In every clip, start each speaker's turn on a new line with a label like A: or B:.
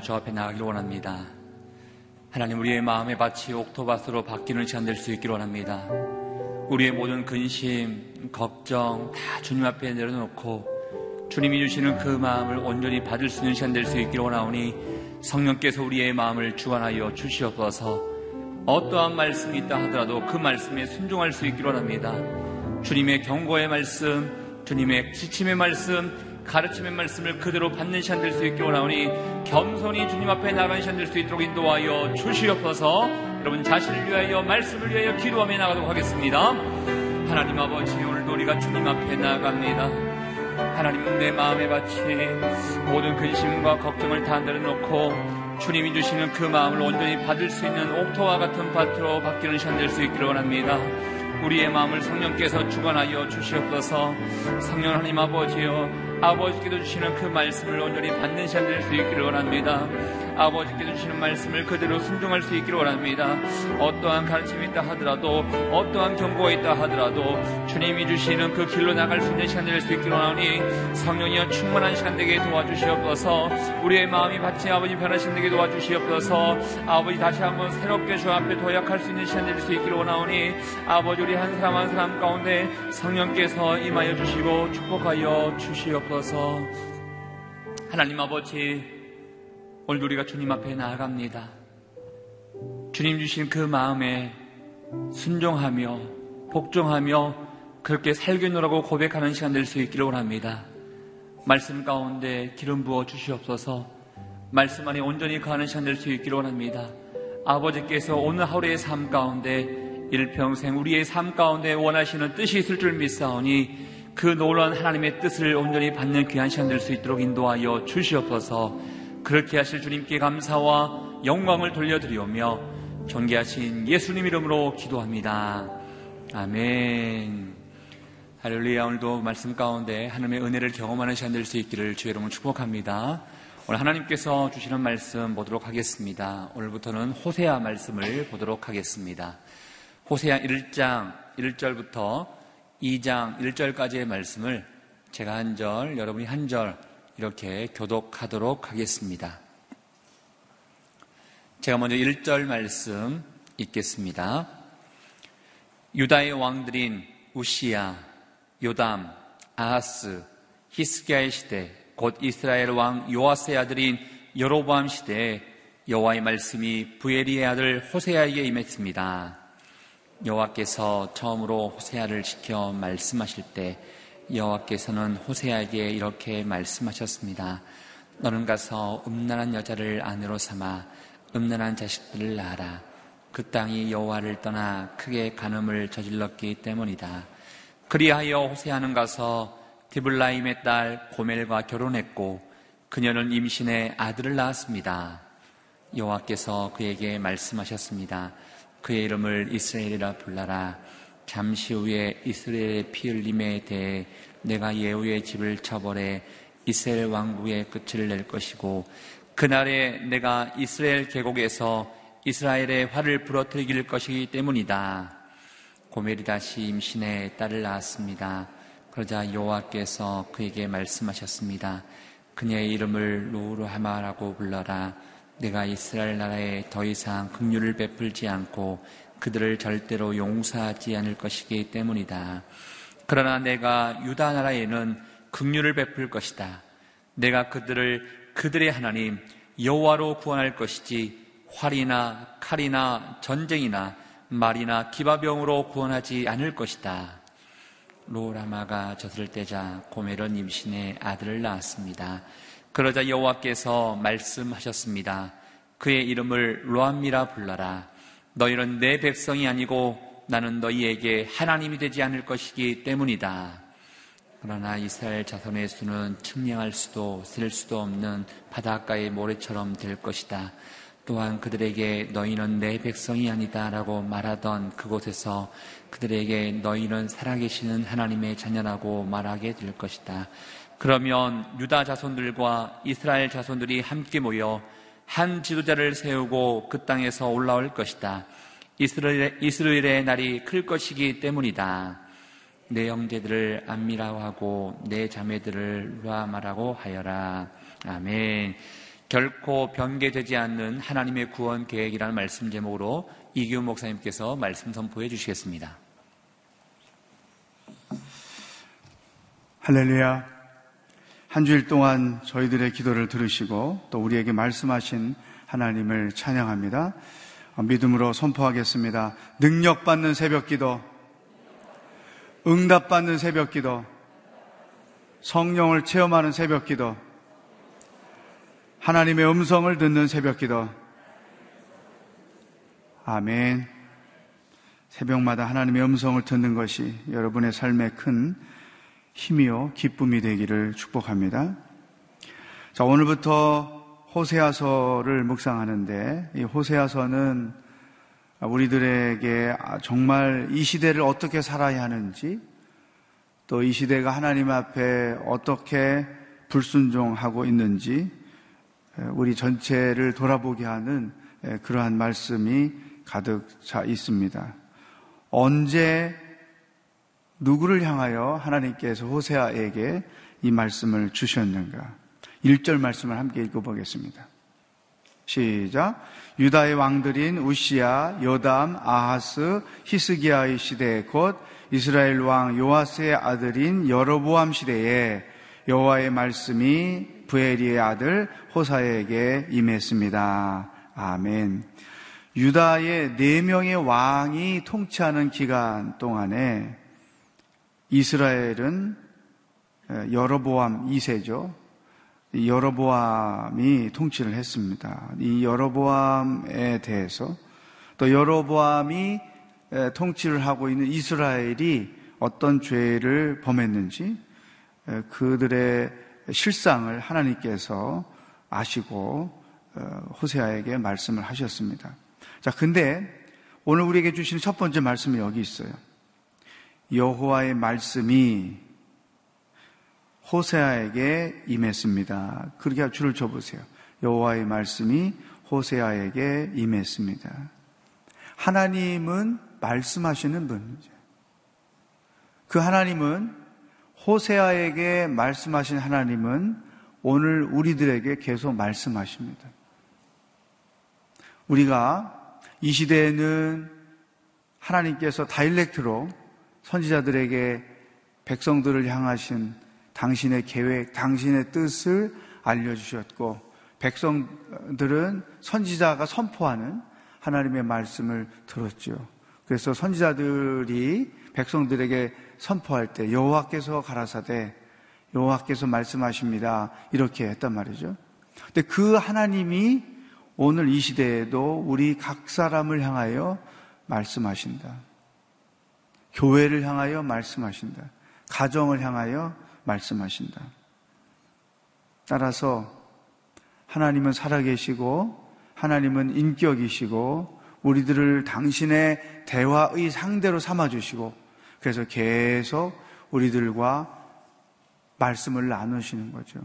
A: 하며 주 앞에 나가길 원합니다. 하나님 우리의 마음의 밭이 옥토밭으로 바뀌는 시간 될 수 있기를 원합니다. 우리의 모든 근심, 걱정 다 주님 앞에 내려놓고 주님이 주시는 그 마음을 온전히 받을 수 있는 시간 될 수 있기를 원하오니 성령께서 우리의 마음을 주관하여 주시옵소서 어떠한 말씀이 있다 하더라도 그 말씀에 순종할 수 있기를 원합니다. 주님의 경고의 말씀, 주님의 지침의 말씀, 가르침의 말씀을 그대로 받는 시간 될 수 있기를 원하오니 겸손히 주님 앞에 나가는 시간 될 수 있도록 인도하여 주시옵소서 여러분 자신을 위하여 말씀을 위하여 기도하며 나가도록 하겠습니다. 하나님 아버지 오늘도 우리가 주님 앞에 나갑니다. 하나님 내 마음에 바치 모든 근심과 걱정을 다 내려놓고 주님이 주시는 그 마음을 온전히 받을 수 있는 옥토와 같은 밭으로 바뀌는 시간 될 수 있기를 원합니다. 우리의 마음을 성령께서 주관하여 주시옵소서 성령 하나님 아버지여 아버지께서 주시는 그 말씀을 온전히 받는 시간 될 수 있기를 원합니다. 아버지께서 주시는 말씀을 그대로 순종할 수 있기를 원합니다. 어떠한 가르침이 있다 하더라도 어떠한 경고가 있다 하더라도 주님이 주시는 그 길로 나갈 수 있는 시간 될 수 있기를 원하니 성령이여 충만한 시간 되게 도와주시옵소서. 우리의 마음이 받치 아버지 변하신 되게 도와주시옵소서. 아버지 다시 한번 새롭게 주 앞에 도약할 수 있는 시간 될 수 있기를 원하오니 아버지 우리 한 사람 한 사람 가운데 성령께서 임하여 주시고 축복하여 주시옵소서. 하나님 아버지 오늘 우리가 주님 앞에 나아갑니다. 주님 주신 그 마음에 순종하며 복종하며 그렇게 살겠노라고 고백하는 시간 될 수 있기를 원합니다. 말씀 가운데 기름 부어 주시옵소서 말씀 안에 온전히 거하는 시간 될 수 있기를 원합니다. 아버지께서 오늘 하루의 삶 가운데 일평생 우리의 삶 가운데 원하시는 뜻이 있을 줄 믿사오니 그 놀라운 하나님의 뜻을 온전히 받는 귀한 시간 될 수 있도록 인도하여 주시옵소서 그렇게 하실 주님께 감사와 영광을 돌려드리오며 존귀하신 예수님 이름으로 기도합니다. 아멘. 할렐루야 오늘도 말씀 가운데 하나님의 은혜를 경험하는 시간 될 수 있기를 주의 이름으로 축복합니다. 오늘 하나님께서 주시는 말씀 보도록 하겠습니다. 오늘부터는 호세아 말씀을 보도록 하겠습니다. 호세아 1장 1절부터 2장 1절까지의 말씀을 제가 한 절, 여러분이 한 절 이렇게 교독하도록 하겠습니다. 제가 먼저 1절 말씀 읽겠습니다. 유다의 왕들인 우시야, 요담, 아하스, 히스기야의 시대, 곧 이스라엘 왕 요아스의 아들인 여로보암 시대에 여호와의 말씀이 부에리의 아들 호세아에게 임했습니다. 여호와께서 처음으로 호세아를 시켜 말씀하실 때 여호와께서는 호세아에게 이렇게 말씀하셨습니다. 너는 가서 음란한 여자를 아내로 삼아 음란한 자식들을 낳아라. 그 땅이 여호와를 떠나 크게 간음을 저질렀기 때문이다. 그리하여 호세아는 가서 디블라임의 딸 고멜과 결혼했고 그녀는 임신해 아들을 낳았습니다. 여호와께서 그에게 말씀하셨습니다. 그의 이름을 이스라엘이라 불러라. 잠시 후에 이스라엘의 피 흘림에 대해 내가 예후의 집을 쳐버려 이스라엘 왕국의 끝을 낼 것이고 그날에 내가 이스라엘 계곡에서 이스라엘의 화를 부러뜨릴 것이기 때문이다. 고멜이 다시 임신해 딸을 낳았습니다. 그러자 여호와께서 그에게 말씀하셨습니다. 그녀의 이름을 루르하마라고 불러라. 내가 이스라엘 나라에 더 이상 긍휼을 베풀지 않고 그들을 절대로 용서하지 않을 것이기 때문이다. 그러나 내가 유다 나라에는 긍휼을 베풀 것이다. 내가 그들을 그들의 하나님 여호와로 구원할 것이지 활이나 칼이나 전쟁이나 말이나 기바병으로 구원하지 않을 것이다. 로라마가 젖을 떼자 고멜은 임신의 아들을 낳았습니다. 그러자 여호와께서 말씀하셨습니다. 그의 이름을 로암미라 불러라. 너희는 내 백성이 아니고 나는 너희에게 하나님이 되지 않을 것이기 때문이다. 그러나 이스라엘 자손의 수는 측량할 수도 셀 수도 없는 바닷가의 모래처럼 될 것이다. 또한 그들에게 너희는 내 백성이 아니다라고 말하던 그곳에서 그들에게 너희는 살아계시는 하나님의 자녀라고 말하게 될 것이다. 그러면 유다 자손들과 이스라엘 자손들이 함께 모여 한 지도자를 세우고 그 땅에서 올라올 것이다. 이스라엘의, 이스라엘의 날이 클 것이기 때문이다. 내 형제들을 안미라고 하고 내 자매들을 루아마라고 하여라. 아멘. 결코 변개되지 않는 하나님의 구원 계획이라는 말씀 제목으로 이기훈 목사님께서 말씀 선포해 주시겠습니다.
B: 할렐루야. 한 주일 동안 저희들의 기도를 들으시고 또 우리에게 말씀하신 하나님을 찬양합니다. 믿음으로 선포하겠습니다. 능력받는 새벽 기도, 응답받는 새벽 기도, 성령을 체험하는 새벽 기도, 하나님의 음성을 듣는 새벽 기도. 아멘. 새벽마다 하나님의 음성을 듣는 것이 여러분의 삶에 큰 힘이요, 기쁨이 되기를 축복합니다. 자, 오늘부터 호세아서를 묵상하는데, 이 호세아서는 우리들에게 정말 이 시대를 어떻게 살아야 하는지, 또 이 시대가 하나님 앞에 어떻게 불순종하고 있는지, 우리 전체를 돌아보게 하는 그러한 말씀이 가득 차 있습니다. 언제 누구를 향하여 하나님께서 호세아에게 이 말씀을 주셨는가? 1절 말씀을 함께 읽어보겠습니다. 시작. 유다의 왕들인 우시아, 요담, 아하스, 히스기야의 시대 곧 이스라엘 왕 요아스의 아들인 여로보암 시대에 여호와의 말씀이 부에리의 아들 호사에게 임했습니다. 아멘. 유다의 네 명의 왕이 통치하는 기간 동안에 이스라엘은 여러보암 2세죠. 여러보암이 통치를 했습니다. 이 여러보암에 대해서 또 여러보암이 통치를 하고 있는 이스라엘이 어떤 죄를 범했는지 그들의 실상을 하나님께서 아시고 어, 호세아에게 말씀을 하셨습니다. 자, 근데 오늘 우리에게 주시는 첫 번째 말씀이 여기 있어요. 여호와의 말씀이 호세아에게 임했습니다. 그렇게 줄을 쳐보세요. 여호와의 말씀이 호세아에게 임했습니다. 하나님은 말씀하시는 분이죠. 그 하나님은 호세아에게 말씀하신 하나님은 오늘 우리들에게 계속 말씀하십니다. 우리가 이 시대에는 하나님께서 다일렉트로 선지자들에게 백성들을 향하신 당신의 계획, 당신의 뜻을 알려주셨고, 백성들은 선지자가 선포하는 하나님의 말씀을 들었죠. 그래서 선지자들이 백성들에게 선포할 때 여호와께서 가라사대 여호와께서 말씀하십니다. 이렇게 했단 말이죠. 근데 그 하나님이 오늘 이 시대에도 우리 각 사람을 향하여 말씀하신다. 교회를 향하여 말씀하신다. 가정을 향하여 말씀하신다. 따라서 하나님은 살아계시고 하나님은 인격이시고 우리들을 당신의 대화의 상대로 삼아주시고 그래서 계속 우리들과 말씀을 나누시는 거죠.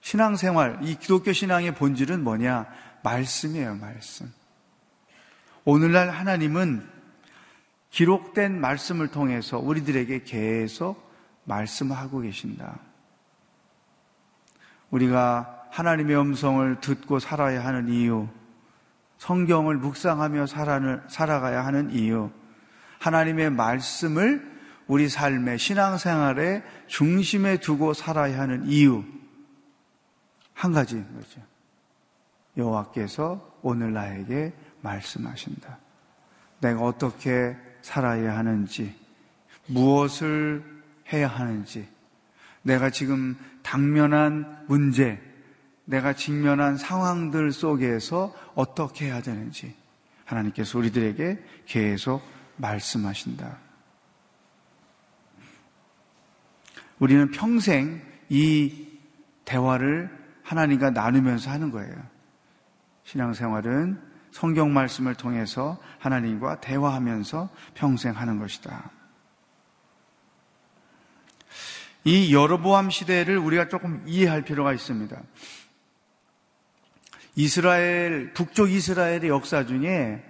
B: 신앙생활, 이 기독교 신앙의 본질은 뭐냐? 말씀이에요, 말씀. 오늘날 하나님은 기록된 말씀을 통해서 우리들에게 계속 말씀하고 계신다. 우리가 하나님의 음성을 듣고 살아야 하는 이유, 성경을 묵상하며 살아가야 하는 이유, 하나님의 말씀을 우리 삶의 신앙생활의 중심에 두고 살아야 하는 이유, 한 가지인 거죠. 여호와께서 오늘 나에게 말씀하신다. 내가 어떻게 살아야 하는지, 무엇을 해야 하는지, 내가 지금 당면한 문제, 내가 직면한 상황들 속에서 어떻게 해야 되는지 하나님께서 우리들에게 계속 말씀하신다. 우리는 평생 이 대화를 하나님과 나누면서 하는 거예요. 신앙생활은 성경 말씀을 통해서 하나님과 대화하면서 평생 하는 것이다. 이 여로보암 시대를 우리가 조금 이해할 필요가 있습니다. 이스라엘, 북쪽 이스라엘의 역사 중에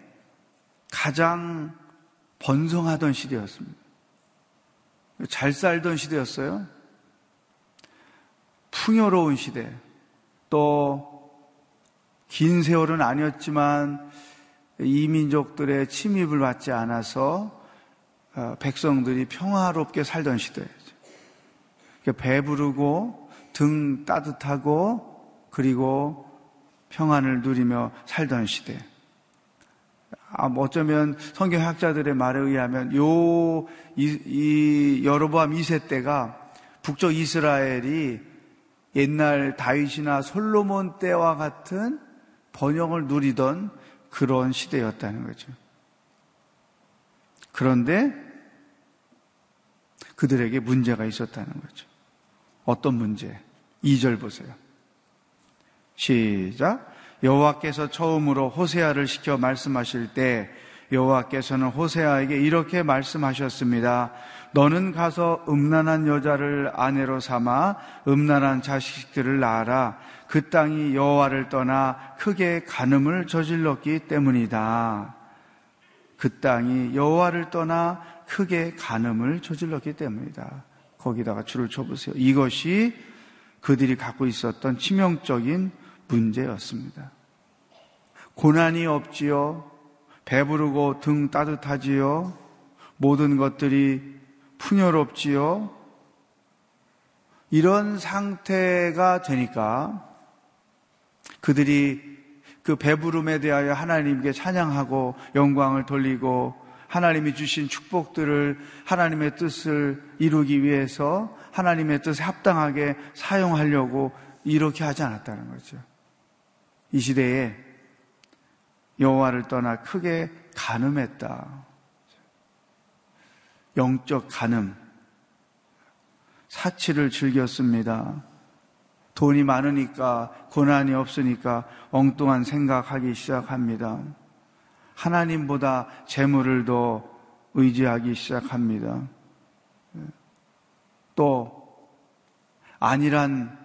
B: 가장 번성하던 시대였습니다. 잘 살던 시대였어요. 풍요로운 시대. 또 긴 세월은 아니었지만 이민족들의 침입을 받지 않아서 어, 백성들이 평화롭게 살던 시대였죠. 배부르고 등 따뜻하고 그리고 평안을 누리며 살던 시대. 아, 뭐 어쩌면 성경학자들의 말에 의하면 요, 이, 이 여로보암 2세 때가 북쪽 이스라엘이 옛날 다윗이나 솔로몬 때와 같은 번영을 누리던 그런 시대였다는 거죠. 그런데 그들에게 문제가 있었다는 거죠. 어떤 문제? 2절 보세요. 시작. 여호와께서 처음으로 호세아를 시켜 말씀하실 때 여호와께서는 호세아에게 이렇게 말씀하셨습니다. 너는 가서 음란한 여자를 아내로 삼아 음란한 자식들을 낳아라. 그 땅이 여호와를 떠나 크게 간음을 저질렀기 때문이다. 그 땅이 여호와를 떠나 크게 간음을 저질렀기 때문이다. 거기다가 줄을 쳐보세요. 이것이 그들이 갖고 있었던 치명적인 문제였습니다. 고난이 없지요. 배부르고 등 따뜻하지요. 모든 것들이 풍요롭지요. 이런 상태가 되니까 그들이 그 배부름에 대하여 하나님께 찬양하고 영광을 돌리고 하나님이 주신 축복들을 하나님의 뜻을 이루기 위해서 하나님의 뜻에 합당하게 사용하려고 이렇게 하지 않았다는 거죠. 이 시대에 여호와를 떠나 크게 간음했다. 영적 간음, 사치를 즐겼습니다. 돈이 많으니까 고난이 없으니까 엉뚱한 생각하기 시작합니다. 하나님보다 재물을 더 의지하기 시작합니다. 또 아니란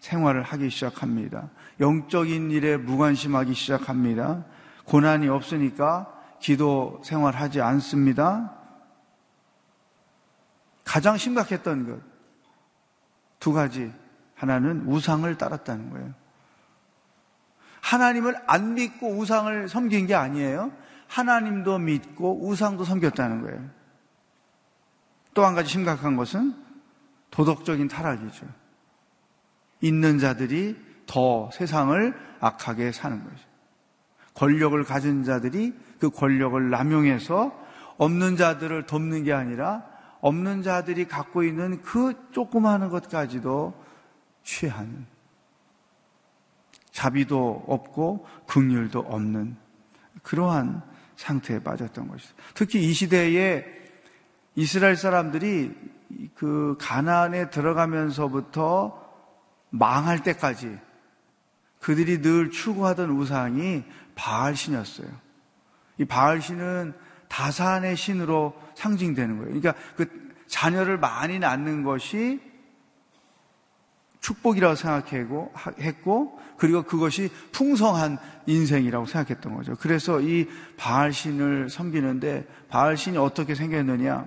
B: 생활을 하기 시작합니다. 영적인 일에 무관심하기 시작합니다. 고난이 없으니까 기도 생활하지 않습니다. 가장 심각했던 것 두 가지 하나는 우상을 따랐다는 거예요. 하나님을 안 믿고 우상을 섬긴 게 아니에요. 하나님도 믿고 우상도 섬겼다는 거예요. 또 한 가지 심각한 것은 도덕적인 타락이죠. 있는 자들이 더 세상을 악하게 사는 거죠. 권력을 가진 자들이 그 권력을 남용해서 없는 자들을 돕는 게 아니라 없는 자들이 갖고 있는 그 조그마한 것까지도 취하는 자비도 없고 긍휼도 없는 그러한 상태에 빠졌던 것이죠. 특히 이 시대에 이스라엘 사람들이 그 가나안에 들어가면서부터 망할 때까지 그들이 늘 추구하던 우상이 바알 신이었어요. 이 바알 신은 다산의 신으로 상징되는 거예요. 그러니까 그 자녀를 많이 낳는 것이 축복이라고 생각했고, 했고, 그리고 그것이 풍성한 인생이라고 생각했던 거죠. 그래서 이 바알신을 섬기는데, 바알신이 어떻게 생겼느냐?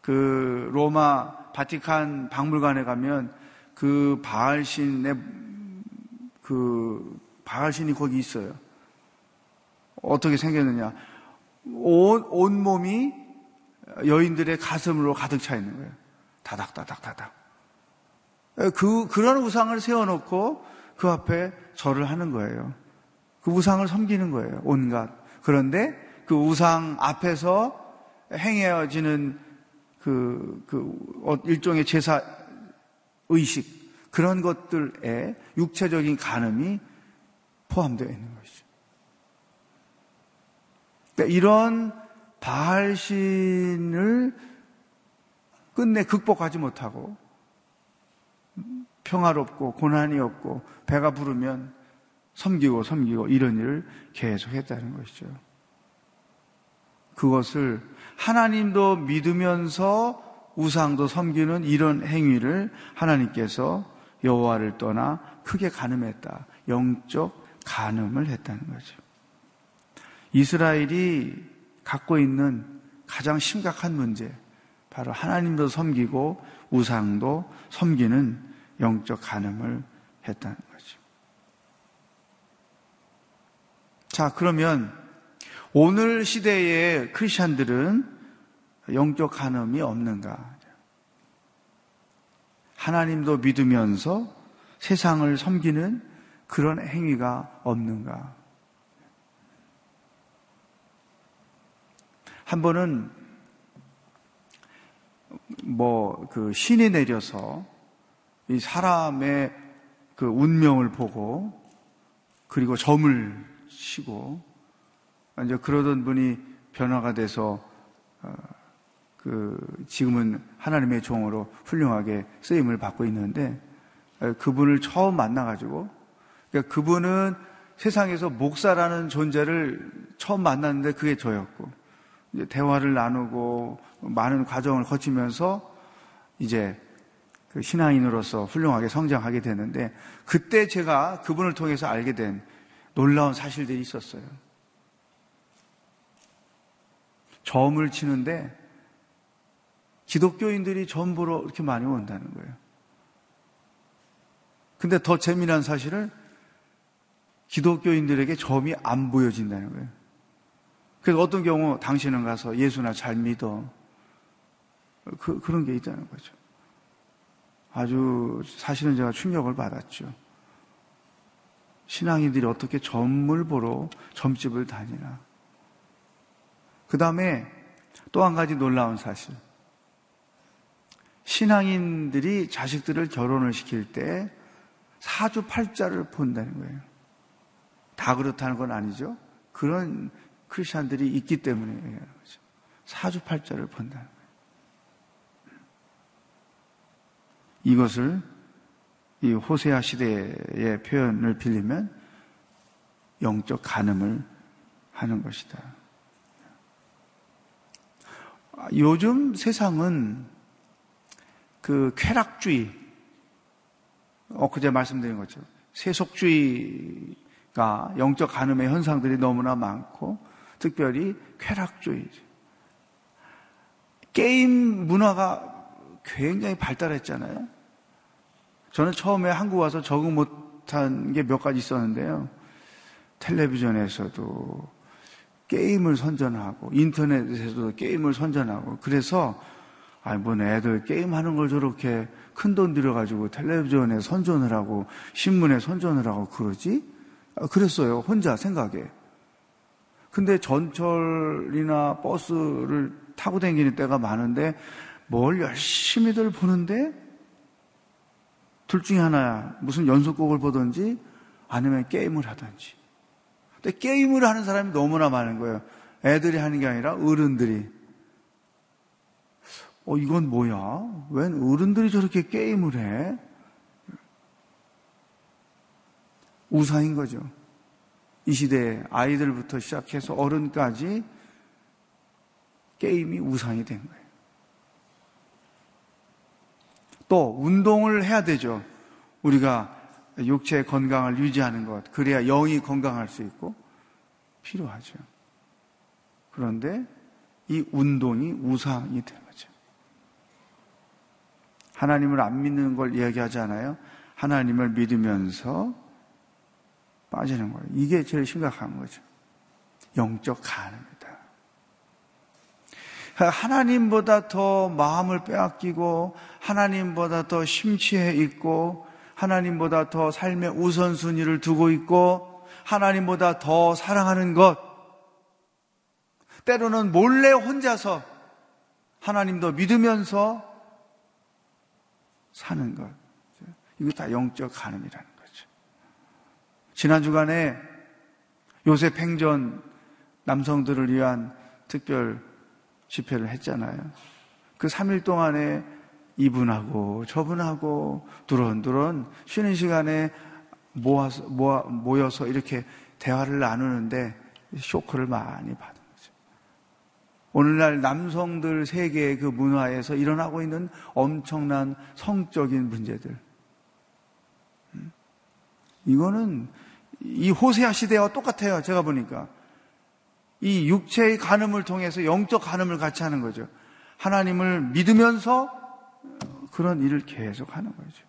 B: 그 로마 바티칸 박물관에 가면 그 바알신의 그 바알신이 거기 있어요. 어떻게 생겼느냐? 온, 온 몸이 여인들의 가슴으로 가득 차 있는 거예요. 다닥다닥다닥. 그, 그런 우상을 세워놓고 그 앞에 절을 하는 거예요. 그 우상을 섬기는 거예요. 온갖. 그런데 그 우상 앞에서 행해지는 그, 그, 어, 일종의 제사 의식, 그런 것들에 육체적인 간음이 포함되어 있는 것이죠. 그러니까 이런 바알신을 끝내 극복하지 못하고 평화롭고 고난이 없고 배가 부르면 섬기고 섬기고 이런 일을 계속 했다는 것이죠. 그것을 하나님도 믿으면서 우상도 섬기는 이런 행위를 하나님께서 여호와를 떠나 크게 간음했다. 영적 간음을 했다는 거죠. 이스라엘이 갖고 있는 가장 심각한 문제, 바로 하나님도 섬기고 우상도 섬기는 영적 간음을 했다는 거죠. 자, 그러면 오늘 시대의 크리스천들은 영적 간음이 없는가? 하나님도 믿으면서 세상을 섬기는 그런 행위가 없는가? 한 번은 뭐 그 신이 내려서 이 사람의 그 운명을 보고 그리고 점을 치고 이제 그러던 분이 변화가 돼서 어, 그 지금은 하나님의 종으로 훌륭하게 쓰임을 받고 있는데 어, 그분을 처음 만나가지고 그러니까 그분은 세상에서 목사라는 존재를 처음 만났는데 그게 저였고 대화를 나누고 많은 과정을 거치면서 이제 그 신앙인으로서 훌륭하게 성장하게 되는데 그때 제가 그분을 통해서 알게 된 놀라운 사실들이 있었어요. 점을 치는데 기독교인들이 점 보러 이렇게 많이 온다는 거예요. 근데 더 재미난 사실은 기독교인들에게 점이 안 보여진다는 거예요. 그래서 어떤 경우 당신은 가서 예수나 잘 믿어. 그, 그런 게 있다는 거죠. 아주 사실은 제가 충격을 받았죠. 신앙인들이 어떻게 점을 보러 점집을 다니나. 그 다음에 또 한 가지 놀라운 사실. 신앙인들이 자식들을 결혼을 시킬 때 사주 팔자를 본다는 거예요. 다 그렇다는 건 아니죠. 그런 크리스천들이 있기 때문에 거죠. 사주 팔자를 본다는 거예요. 이것을 이 호세아 시대의 표현을 빌리면 영적 간음을 하는 것이다. 요즘 세상은 그 쾌락주의, 엊그제 말씀드린 것처럼 세속주의가 영적 간음의 현상들이 너무나 많고 특별히 쾌락주의죠. 게임 문화가 굉장히 발달했잖아요. 저는 처음에 한국 와서 적응 못한 게 몇 가지 있었는데요. 텔레비전에서도 게임을 선전하고 인터넷에서도 게임을 선전하고 그래서 아니 뭔 애들 게임하는 걸 저렇게 큰 돈 들여가지고 텔레비전에 선전을 하고 신문에 선전을 하고 그러지? 아, 그랬어요 혼자 생각에. 근데 전철이나 버스를 타고 다니는 때가 많은데 뭘 열심히들 보는데 둘 중에 하나야. 무슨 연속곡을 보든지 아니면 게임을 하든지. 근데 게임을 하는 사람이 너무나 많은 거예요. 애들이 하는 게 아니라 어른들이. 어, 이건 뭐야? 웬 어른들이 저렇게 게임을 해? 우상인 거죠. 이 시대에 아이들부터 시작해서 어른까지 게임이 우상이 된 거예요. 또 운동을 해야 되죠. 우리가 육체의 건강을 유지하는 것. 그래야 영이 건강할 수 있고 필요하죠. 그런데 이 운동이 우상이 되는 거죠. 하나님을 안 믿는 걸 이야기하지 않아요? 하나님을 믿으면서 빠지는 거예요. 이게 제일 심각한 거죠. 영적 가늠입니다. 하나님보다 더 마음을 빼앗기고 하나님보다 더 심취해 있고 하나님보다 더 삶의 우선순위를 두고 있고 하나님보다 더 사랑하는 것 때로는 몰래 혼자서 하나님도 믿으면서 사는 것 이거 다 영적 가늠이라는 거죠. 지난 주간에 요셉 행전 남성들을 위한 특별 집회를 했잖아요. 그 3일 동안에 이분하고 저분하고 두런두런 쉬는 시간에 모아서, 모아, 모여서 이렇게 대화를 나누는데 쇼크를 많이 받은 거죠. 오늘날 남성들 세계의 그 문화에서 일어나고 있는 엄청난 성적인 문제들. 음? 이거는 이 호세아 시대와 똑같아요. 제가 보니까. 이 육체의 간음을 통해서 영적 간음을 같이 하는 거죠. 하나님을 믿으면서 그런 일을 계속 하는 거죠.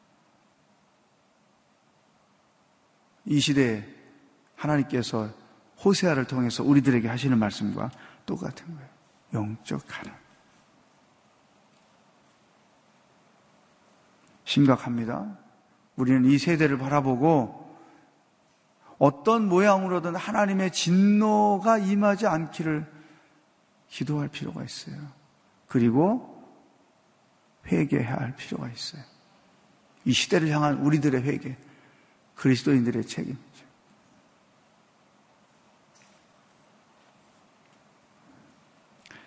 B: 이 시대에 하나님께서 호세아를 통해서 우리들에게 하시는 말씀과 똑같은 거예요. 영적 간음. 심각합니다. 우리는 이 세대를 바라보고 어떤 모양으로든 하나님의 진노가 임하지 않기를 기도할 필요가 있어요. 그리고 회개해야 할 필요가 있어요. 이 시대를 향한 우리들의 회개, 그리스도인들의 책임이죠.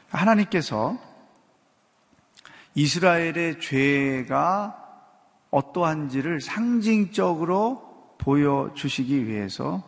B: 하나님께서 이스라엘의 죄가 어떠한지를 상징적으로 보여주시기 위해서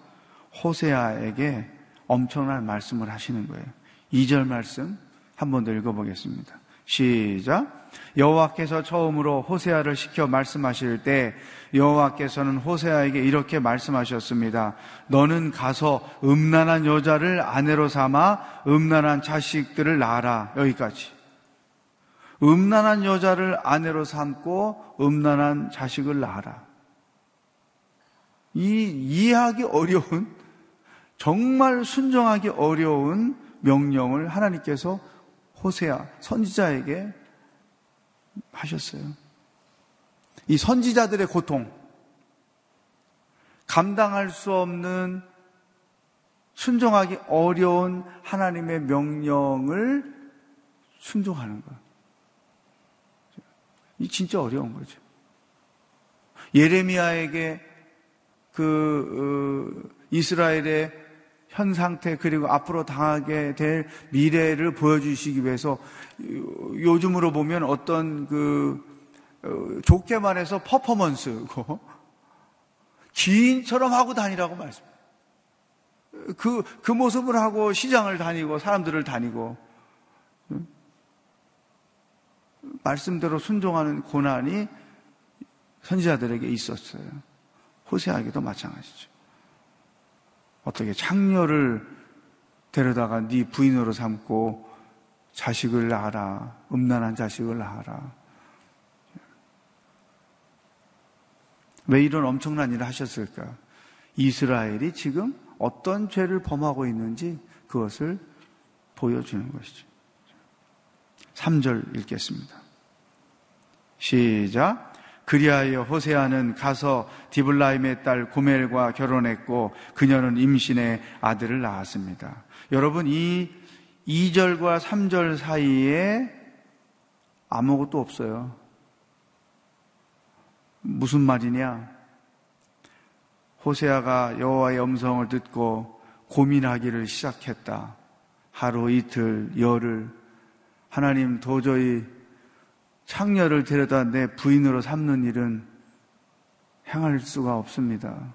B: 호세아에게 엄청난 말씀을 하시는 거예요. 2절 말씀 한 번 더 읽어보겠습니다. 시작. 여호와께서 처음으로 호세아를 시켜 말씀하실 때 여호와께서는 호세아에게 이렇게 말씀하셨습니다. 너는 가서 음란한 여자를 아내로 삼아 음란한 자식들을 낳아라. 여기까지. 음란한 여자를 아내로 삼고 음란한 자식을 낳아라. 이 이해하기 어려운 정말 순종하기 어려운 명령을 하나님께서 호세아 선지자에게 하셨어요. 이 선지자들의 고통, 감당할 수 없는 순종하기 어려운 하나님의 명령을 순종하는 것. 이 진짜 어려운 거죠. 예레미야에게 그 어, 이스라엘의 현 상태 그리고 앞으로 당하게 될 미래를 보여주시기 위해서 요즘으로 보면 어떤 그 어, 좋게 말해서 퍼포먼스고 기인처럼 하고 다니라고 말씀. 그, 그 모습을 하고 시장을 다니고 사람들을 다니고 말씀대로 순종하는 고난이 선지자들에게 있었어요. 호세아에게도 마찬가지죠. 어떻게 창녀를 데려다가 네 부인으로 삼고 자식을 낳아라. 음란한 자식을 낳아라. 왜 이런 엄청난 일을 하셨을까? 이스라엘이 지금 어떤 죄를 범하고 있는지 그것을 보여주는 것이죠. 3절 읽겠습니다. 시작. 그리하여 호세아는 가서 디블라임의 딸 고멜과 결혼했고 그녀는 임신의 아들을 낳았습니다. 여러분 이 2절과 3절 사이에 아무것도 없어요. 무슨 말이냐? 호세아가 여호와의 음성을 듣고 고민하기를 시작했다. 하루 이틀 열흘 하나님 도저히 창녀를 데려다 내 부인으로 삼는 일은 행할 수가 없습니다.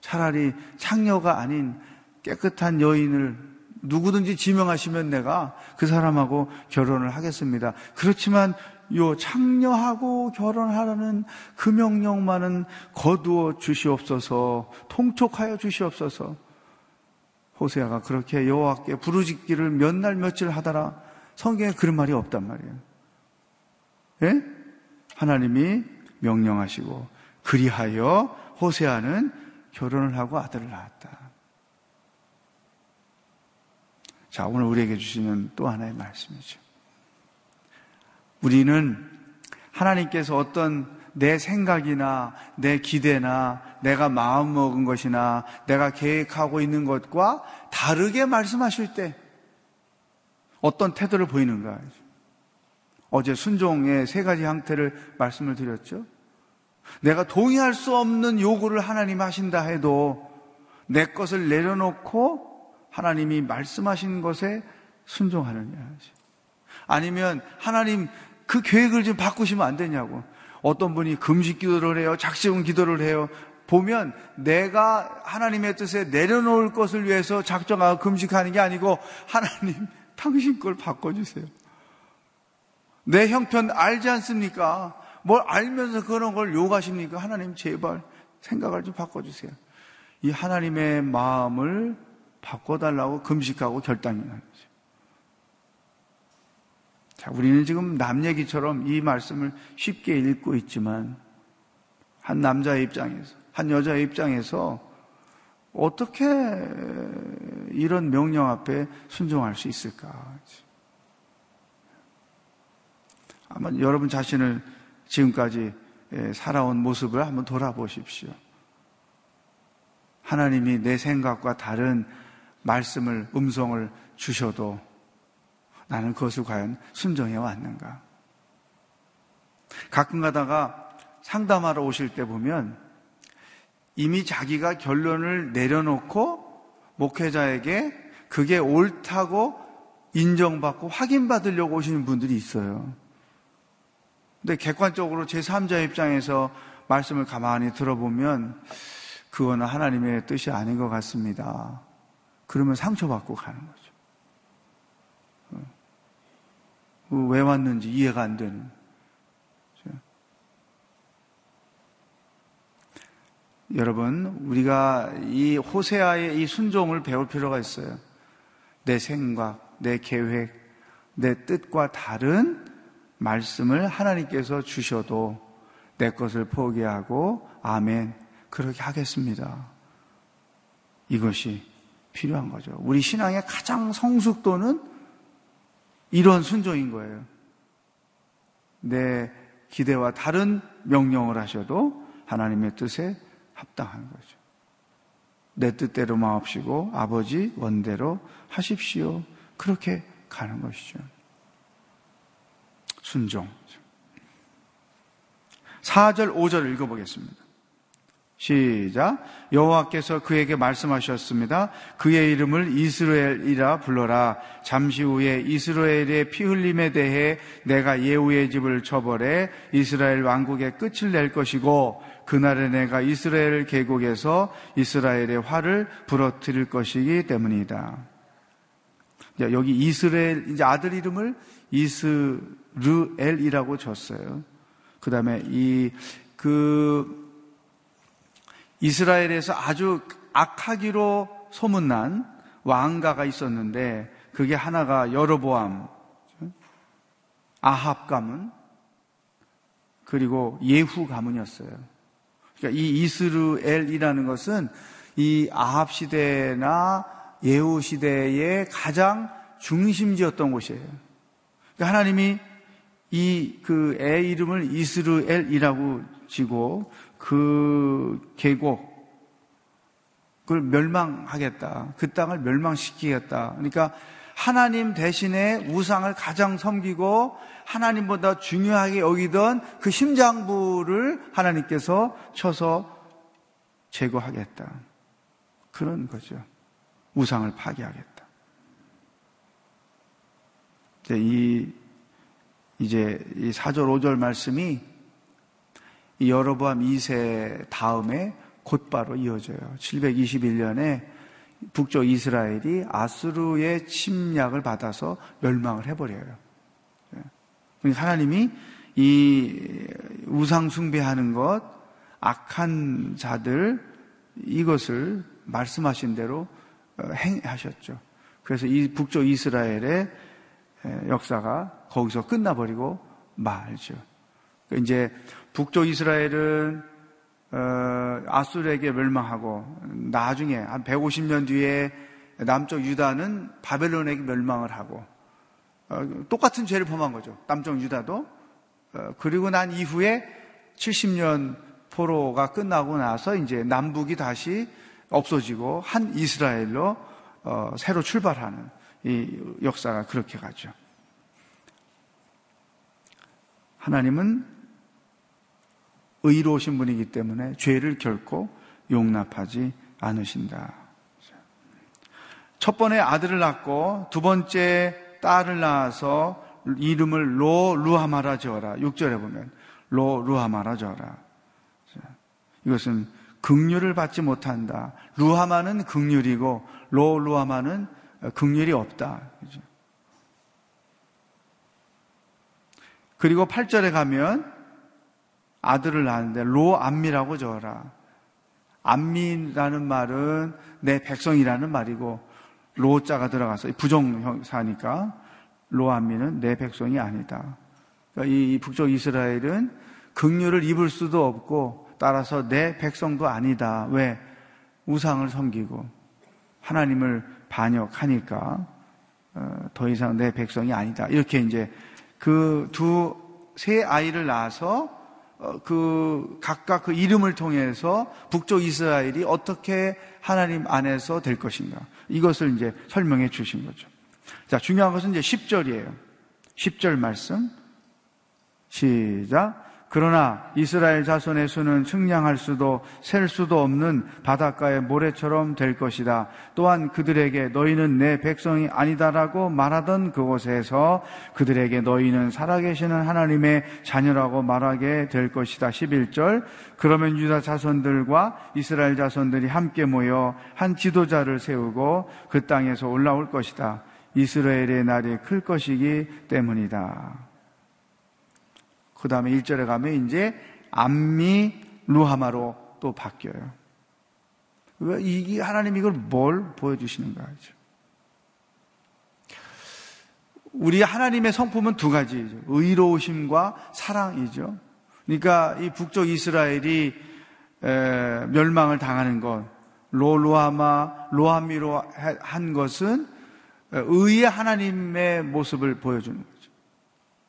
B: 차라리 창녀가 아닌 깨끗한 여인을 누구든지 지명하시면 내가 그 사람하고 결혼을 하겠습니다. 그렇지만 요 창녀하고 결혼하라는 그 명령만은 거두어 주시옵소서, 통촉하여 주시옵소서. 호세아가 그렇게 여호와께 부르짖기를 몇 날 며칠 하다라 성경에 그런 말이 없단 말이에요. 예? 하나님이 명령하시고 그리하여 호세아는 결혼을 하고 아들을 낳았다. 자, 오늘 우리에게 주시는 또 하나의 말씀이죠. 우리는 하나님께서 어떤 내 생각이나 내 기대나 내가 마음 먹은 것이나 내가 계획하고 있는 것과 다르게 말씀하실 때 어떤 태도를 보이는가? 어제 순종의 세 가지 형태를 말씀을 드렸죠. 내가 동의할 수 없는 요구를 하나님 하신다 해도 내 것을 내려놓고 하나님이 말씀하신 것에 순종하느냐. 아니면 하나님 그 계획을 좀 바꾸시면 안 되냐고. 어떤 분이 금식 기도를 해요. 작시금 기도를 해요. 보면 내가 하나님의 뜻에 내려놓을 것을 위해서 작정하고 금식하는 게 아니고 하나님 당신 걸 바꿔주세요. 내 형편 알지 않습니까? 뭘 알면서 그런 걸 요구하십니까? 하나님 제발 생각을 좀 바꿔주세요. 이 하나님의 마음을 바꿔달라고 금식하고 결단하는 거죠. 자, 우리는 지금 남 얘기처럼 이 말씀을 쉽게 읽고 있지만 한 남자의 입장에서, 한 여자의 입장에서 어떻게 이런 명령 앞에 순종할 수 있을까? 아마 여러분 자신을 지금까지 예, 살아온 모습을 한번 돌아보십시오. 하나님이 내 생각과 다른 말씀을, 음성을 주셔도 나는 그것을 과연 순정해 왔는가? 가끔 가다가 상담하러 오실 때 보면 이미 자기가 결론을 내려놓고 목회자에게 그게 옳다고 인정받고 확인받으려고 오시는 분들이 있어요. 근데 객관적으로 제3자 입장에서 말씀을 가만히 들어보면 그거는 하나님의 뜻이 아닌 것 같습니다. 그러면 상처받고 가는 거죠. 어. 왜 왔는지 이해가 안 되는. 여러분, 우리가 이 호세아의 이 순종을 배울 필요가 있어요. 내 생각, 내 계획, 내 뜻과 다른 말씀을 하나님께서 주셔도 내 것을 포기하고 아멘 그렇게 하겠습니다. 이것이 필요한 거죠. 우리 신앙의 가장 성숙도는 이런 순종인 거예요. 내 기대와 다른 명령을 하셔도 하나님의 뜻에 합당한 거죠. 내 뜻대로 마옵시고 아버지 원대로 하십시오. 그렇게 가는 것이죠. 순종. 4절, 5절 읽어보겠습니다. 시작. 여호와께서 그에게 말씀하셨습니다. 그의 이름을 이스라엘이라 불러라. 잠시 후에 이스라엘의 피 흘림에 대해 내가 예후의 집을 처벌해 이스라엘 왕국의 끝을 낼 것이고 그날에 내가 이스라엘 계곡에서 이스라엘의 화를 부러뜨릴 것이기 때문이다. 여기 이스라엘 이제 아들 이름을 이스 르엘이라고 줬어요. 그 다음에 이 그 이스라엘에서 아주 악하기로 소문난 왕가가 있었는데 그게 하나가 여로보암, 아합 가문, 그리고 예후 가문이었어요. 그러니까 이 이스르엘이라는 것은 이 아합 시대나 예후 시대의 가장 중심지였던 곳이에요. 그러니까 하나님이 이 그 애 이름을 이스르엘이라고 지고 그 계곡, 그걸 멸망하겠다. 그 땅을 멸망시키겠다. 그러니까 하나님 대신에 우상을 가장 섬기고 하나님보다 중요하게 여기던 그 심장부를 하나님께서 쳐서 제거하겠다. 그런 거죠. 우상을 파괴하겠다. 이, 이제 이 4절, 5절 말씀이 이 여로보암 2세 다음에 곧바로 이어져요. 721년에 북쪽 이스라엘이 아수르의 침략을 받아서 멸망을 해버려요. 그러니까 하나님이 이 우상 숭배하는 것, 악한 자들 이것을 말씀하신 대로 어, 행하셨죠. 그래서 이 북쪽 이스라엘의 역사가 거기서 끝나버리고 말죠. 그러니까 이제 북쪽 이스라엘은 어, 아수르에게 멸망하고 나중에 한 150년 뒤에 남쪽 유다는 바벨론에게 멸망을 하고 어, 똑같은 죄를 범한 거죠. 남쪽 유다도 어, 그리고 난 이후에 70년 포로가 끝나고 나서 이제 남북이 다시 없어지고 한 이스라엘로 어, 새로 출발하는 이 역사가 그렇게 가죠. 하나님은 의로우신 분이기 때문에 죄를 결코 용납하지 않으신다. 첫 번에 아들을 낳고 두 번째 딸을 낳아서 이름을 로 루하마라 지어라. 6절에 보면 로 루하마라 지어라. 이것은 극률을 받지 못한다. 루하마는 극률이고 로 루하마는 극률이 없다. 그리고 8절에 가면 아들을 낳았는데 로암미라고 적어라. 암미라는 말은 내 백성이라는 말이고 로자가 들어가서 부정사니까 로암미는 내 백성이 아니다. 그러니까 이 북쪽 이스라엘은 극류를 입을 수도 없고 따라서 내 백성도 아니다. 왜? 우상을 섬기고 하나님을 반역하니까 어, 더 이상 내 백성이 아니다. 이렇게 이제 그 두 세 아이를 낳아서 어, 그 각각 그 이름을 통해서 북쪽 이스라엘이 어떻게 하나님 안에서 될 것인가. 이것을 이제 설명해 주신 거죠. 자, 중요한 것은 이제 10절이에요. 10절 말씀. 시작. 그러나 이스라엘 자손의 수는 측량할 수도 셀 수도 없는 바닷가의 모래처럼 될 것이다. 또한 그들에게 너희는 내 백성이 아니다라고 말하던 그곳에서 그들에게 너희는 살아계시는 하나님의 자녀라고 말하게 될 것이다. 11절. 그러면 유다 자손들과 이스라엘 자손들이 함께 모여 한 지도자를 세우고 그 땅에서 올라올 것이다. 이스라엘의 날이 클 것이기 때문이다. 그 다음에 1절에 가면 이제 암미 루하마로 또 바뀌어요. 왜 이게 하나님 이걸 뭘 보여주시는가 하죠. 우리 하나님의 성품은 두 가지죠. 의로우심과 사랑이죠. 그러니까 이 북쪽 이스라엘이 멸망을 당하는 것, 로루하마, 로하미로 한 것은 의의 하나님의 모습을 보여주는 거예요.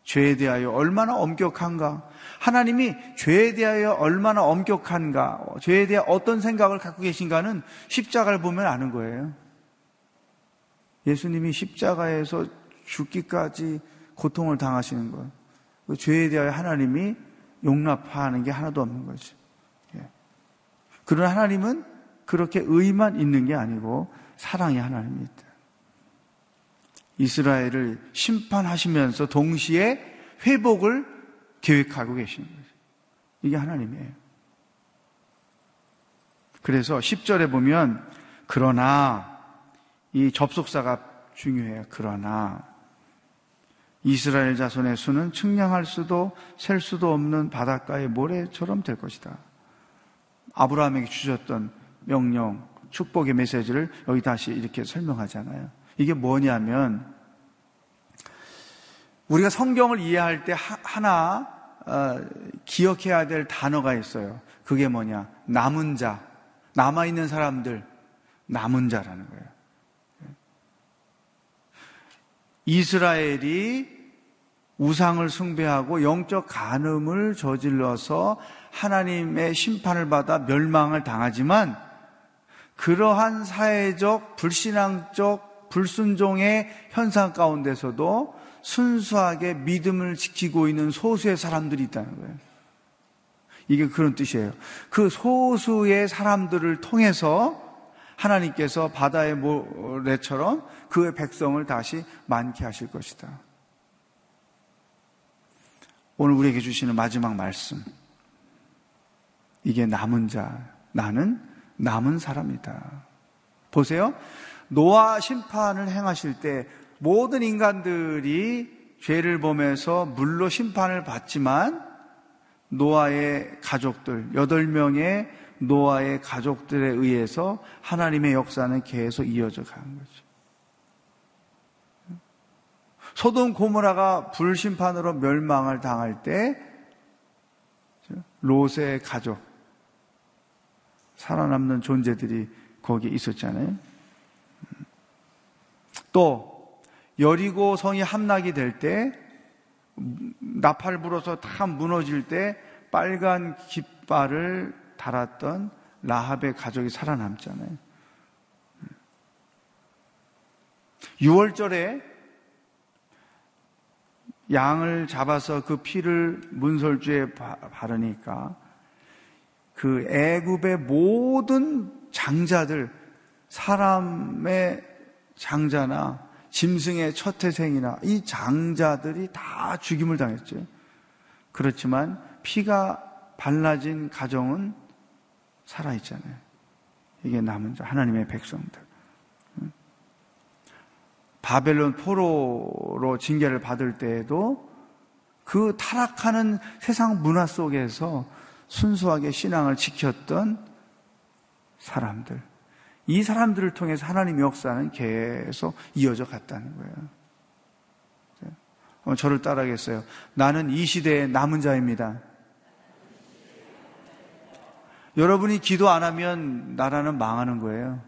B: 죄에 대하여 얼마나 엄격한가? 하나님이 죄에 대하여 얼마나 엄격한가? 죄에 대해 어떤 생각을 갖고 계신가는 십자가를 보면 아는 거예요. 예수님이 십자가에서 죽기까지 고통을 당하시는 것. 그 죄에 대하여 하나님이 용납하는 게 하나도 없는 거죠. 예. 그런 하나님은 그렇게 의만 있는 게 아니고 사랑의 하나님입니다. 이스라엘을 심판하시면서 동시에 회복을 계획하고 계시는 거죠. 이게 하나님이에요. 그래서 10절에 보면 그러나 이 접속사가 중요해요. 그러나 이스라엘 자손의 수는 측량할 수도 셀 수도 없는 바닷가의 모래처럼 될 것이다. 아브라함에게 주셨던 명령, 축복의 메시지를 여기 다시 이렇게 설명하잖아요. 이게 뭐냐면 우리가 성경을 이해할 때 하나 어, 기억해야 될 단어가 있어요. 그게 뭐냐? 남은 자, 남아 있는 사람들, 남은 자라는 거예요. 이스라엘이 우상을 숭배하고 영적 간음을 저질러서 하나님의 심판을 받아 멸망을 당하지만 그러한 사회적 불신앙적 불순종의 현상 가운데서도 순수하게 믿음을 지키고 있는 소수의 사람들이 있다는 거예요. 이게 그런 뜻이에요. 그 소수의 사람들을 통해서 하나님께서 바다의 모래처럼 그의 백성을 다시 많게 하실 것이다. 오늘 우리에게 주시는 마지막 말씀. 이게 남은 자, 나는 남은 사람이다. 보세요. 노아 심판을 행하실 때 모든 인간들이 죄를 범해서 물로 심판을 받지만 노아의 가족들, 8명의 노아의 가족들에 의해서 하나님의 역사는 계속 이어져 가는 거죠. 소돔 고모라가 불심판으로 멸망을 당할 때 롯의 가족 살아남는 존재들이 거기에 있었잖아요. 또 여리고 성이 함락이 될 때 나팔 불어서 다 무너질 때 빨간 깃발을 달았던 라합의 가족이 살아남잖아요. 6월절에 양을 잡아서 그 피를 문설주에 바르니까 그 애굽의 모든 장자들 사람의 장자나 짐승의 첫 태생이나 이 장자들이 다 죽임을 당했죠. 그렇지만 피가 발라진 가정은 살아있잖아요. 이게 남은 자, 하나님의 백성들. 바벨론 포로로 징계를 받을 때에도 그 타락하는 세상 문화 속에서 순수하게 신앙을 지켰던 사람들. 이 사람들을 통해서 하나님의 역사는 계속 이어져 갔다는 거예요. 어, 저를 따라하겠어요. 나는 이 시대의 남은 자입니다. 여러분이 기도 안 하면 나라는 망하는 거예요.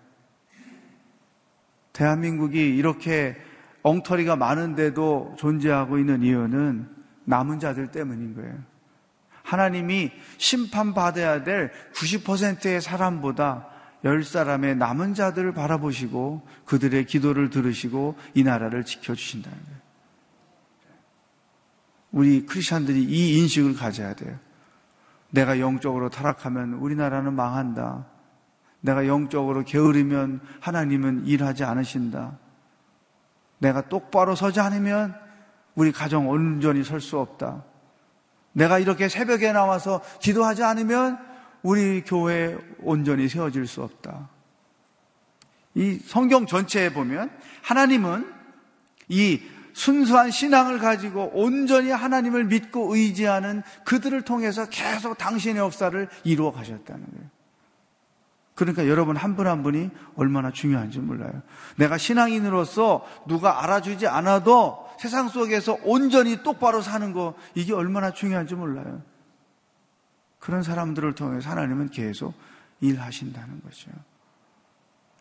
B: 대한민국이 이렇게 엉터리가 많은데도 존재하고 있는 이유는 남은 자들 때문인 거예요. 하나님이 심판받아야 될 90%의 사람보다 열 사람의 남은 자들을 바라보시고 그들의 기도를 들으시고 이 나라를 지켜주신다는 거예요. 우리 크리스천들이 이 인식을 가져야 돼요. 내가 영적으로 타락하면 우리나라는 망한다. 내가 영적으로 게으르면 하나님은 일하지 않으신다. 내가 똑바로 서지 않으면 우리 가정 온전히 설 수 없다. 내가 이렇게 새벽에 나와서 기도하지 않으면 우리 교회 온전히 세워질 수 없다. 이 성경 전체에 보면 하나님은 이 순수한 신앙을 가지고 온전히 하나님을 믿고 의지하는 그들을 통해서 계속 당신의 역사를 이루어 가셨다는 거예요. 그러니까 여러분 한 분한 분이 얼마나 중요한지 몰라요. 내가 신앙인으로서 누가 알아주지 않아도 세상 속에서 온전히 똑바로 사는 거 이게 얼마나 중요한지 몰라요. 그런 사람들을 통해서 하나님은 계속 일하신다는 거죠.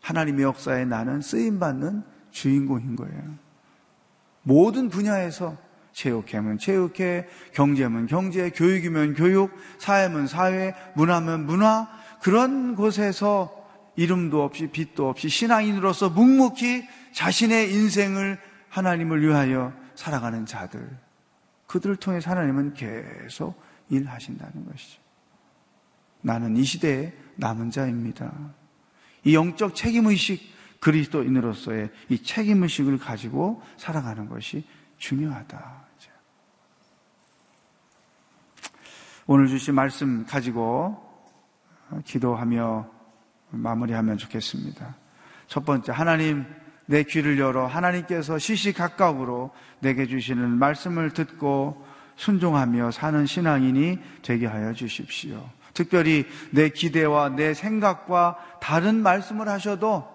B: 하나님의 역사에 나는 쓰임받는 주인공인 거예요. 모든 분야에서 체육회면 체육회, 경제면 경제, 교육이면 교육, 사회면 사회, 문화면 문화, 그런 곳에서 이름도 없이 빛도 없이 신앙인으로서 묵묵히 자신의 인생을 하나님을 위하여 살아가는 자들. 그들을 통해 하나님은 계속 일하신다는 것이죠. 나는 이 시대의 남은 자입니다. 이 영적 책임의식, 그리스도인으로서의 이 책임의식을 가지고 살아가는 것이 중요하다. 오늘 주신 말씀 가지고 기도하며 마무리하면 좋겠습니다. 첫 번째, 하나님, 내 귀를 열어 하나님께서 시시각각으로 내게 주시는 말씀을 듣고 순종하며 사는 신앙인이 되게 하여 주십시오. 특별히 내 기대와 내 생각과 다른 말씀을 하셔도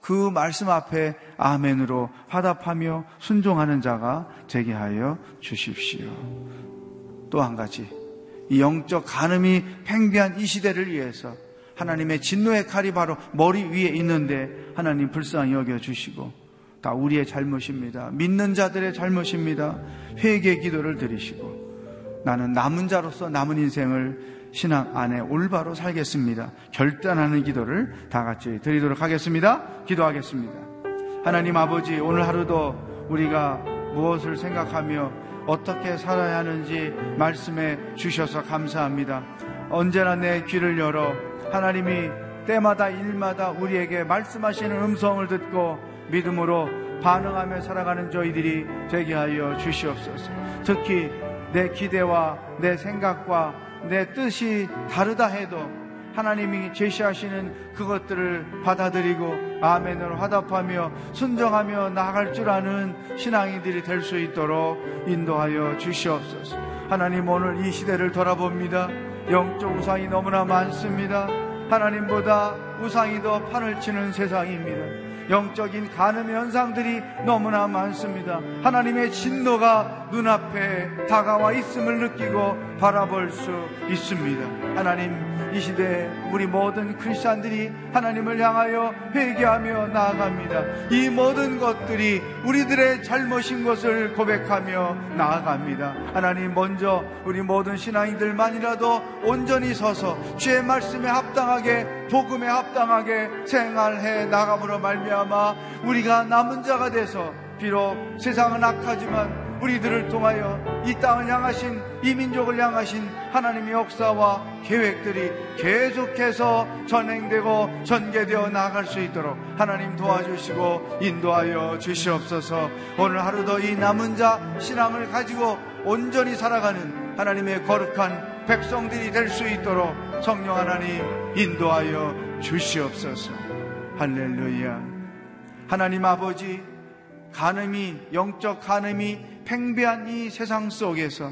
B: 그 말씀 앞에 아멘으로 화답하며 순종하는 자가 되게 하여 주십시오. 또 한 가지, 이 영적 간음이 팽배한 이 시대를 위해서 하나님의 진노의 칼이 바로 머리 위에 있는데 하나님 불쌍히 여겨 주시고 다 우리의 잘못입니다. 믿는 자들의 잘못입니다. 회개 기도를 드리시고 나는 남은 자로서 남은 인생을 신앙 안에 올바로 살겠습니다. 결단하는 기도를 다 같이 드리도록 하겠습니다. 기도하겠습니다. 하나님 아버지, 오늘 하루도 우리가 무엇을 생각하며 어떻게 살아야 하는지 말씀해 주셔서 감사합니다. 언제나 내 귀를 열어 하나님이 때마다 일마다 우리에게 말씀하시는 음성을 듣고 믿음으로 반응하며 살아가는 저희들이 되게 하여 주시옵소서. 특히 내 기대와 내 생각과 내 뜻이 다르다 해도 하나님이 제시하시는 그것들을 받아들이고 아멘을 화답하며 순정하며 나아갈 줄 아는 신앙인들이 될 수 있도록 인도하여 주시옵소서. 하나님 오늘 이 시대를 돌아봅니다. 영적 우상이 너무나 많습니다. 하나님보다 우상이 더 판을 치는 세상입니다. 영적인 가늠 현상들이 너무나 많습니다. 하나님의 진노가 눈앞에 다가와 있음을 느끼고 바라볼 수 있습니다. 하나님, 이 시대에 우리 모든 크리스찬들이 하나님을 향하여 회개하며 나아갑니다. 이 모든 것들이 우리들의 잘못인 것을 고백하며 나아갑니다. 하나님 먼저 우리 모든 신앙인들만이라도 온전히 서서 주의 말씀에 합당하게 복음에 합당하게 생활해 나감으로 말미암아 우리가 남은 자가 돼서 비록 세상은 악하지만 우리들을 통하여 이 땅을 향하신 이 민족을 향하신 하나님의 역사와 계획들이 계속해서 전행되고 전개되어 나갈 수 있도록 하나님 도와주시고 인도하여 주시옵소서. 오늘 하루도 이 남은 자 신앙을 가지고 온전히 살아가는 하나님의 거룩한 백성들이 될 수 있도록 성령 하나님 인도하여 주시옵소서. 할렐루야. 하나님 아버지 간음이 영적 간음이 팽배한 이 세상 속에서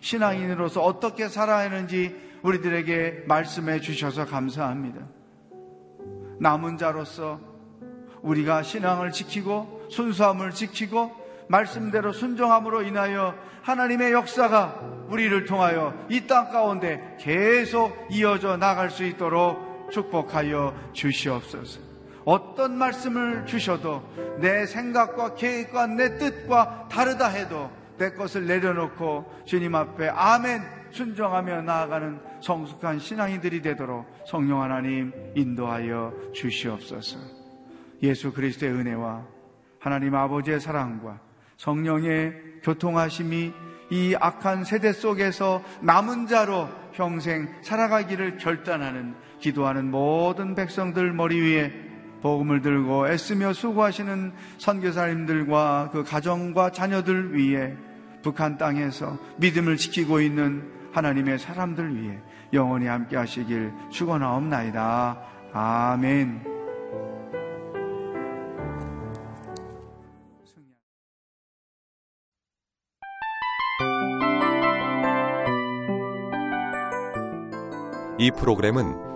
B: 신앙인으로서 어떻게 살아야 하는지 우리들에게 말씀해 주셔서 감사합니다. 남은 자로서 우리가 신앙을 지키고 순수함을 지키고 말씀대로 순종함으로 인하여 하나님의 역사가 우리를 통하여 이 땅 가운데 계속 이어져 나갈 수 있도록 축복하여 주시옵소서. 어떤 말씀을 주셔도 내 생각과 계획과 내 뜻과 다르다 해도 내 것을 내려놓고 주님 앞에 아멘 순종하며 나아가는 성숙한 신앙이들이 되도록 성령 하나님 인도하여 주시옵소서. 예수 그리스도의 은혜와 하나님 아버지의 사랑과 성령의 교통하심이 이 악한 세대 속에서 남은 자로 평생 살아가기를 결단하는 기도하는 모든 백성들 머리 위에 복음을 들고 애쓰며 수고하시는 선교사님들과 그 가정과 자녀들 위해 북한 땅에서 믿음을 지키고 있는 하나님의 사람들 위해 영원히 함께 하시길 축원하옵나이다. 아멘.
C: 이 프로그램은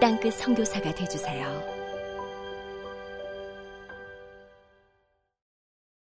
D: 땅끝 성교사가 되주세요